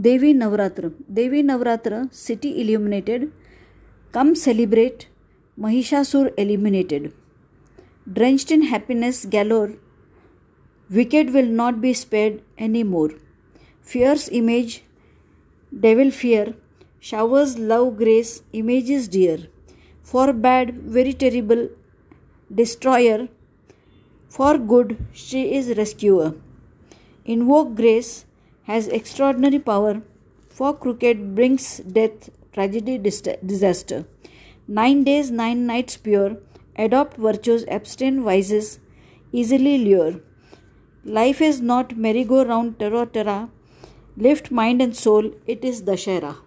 Devi Navratra. Devi Navratra, city illuminated. Come celebrate. Mahishasur eliminated. Drenched in happiness galore, wicked will not be spared any more. Fierce image, devil fear, showers love grace, image is dear. For bad, very terrible, destroyer. For good, she is rescuer. Invoke grace, has extraordinary power. For crooked, brings death, tragedy, disaster. Nine days, nine nights pure. Adopt virtues, abstain vices, easily lure. Life is not merry-go-round, terror, terror. Lift mind and soul, it is Dashera.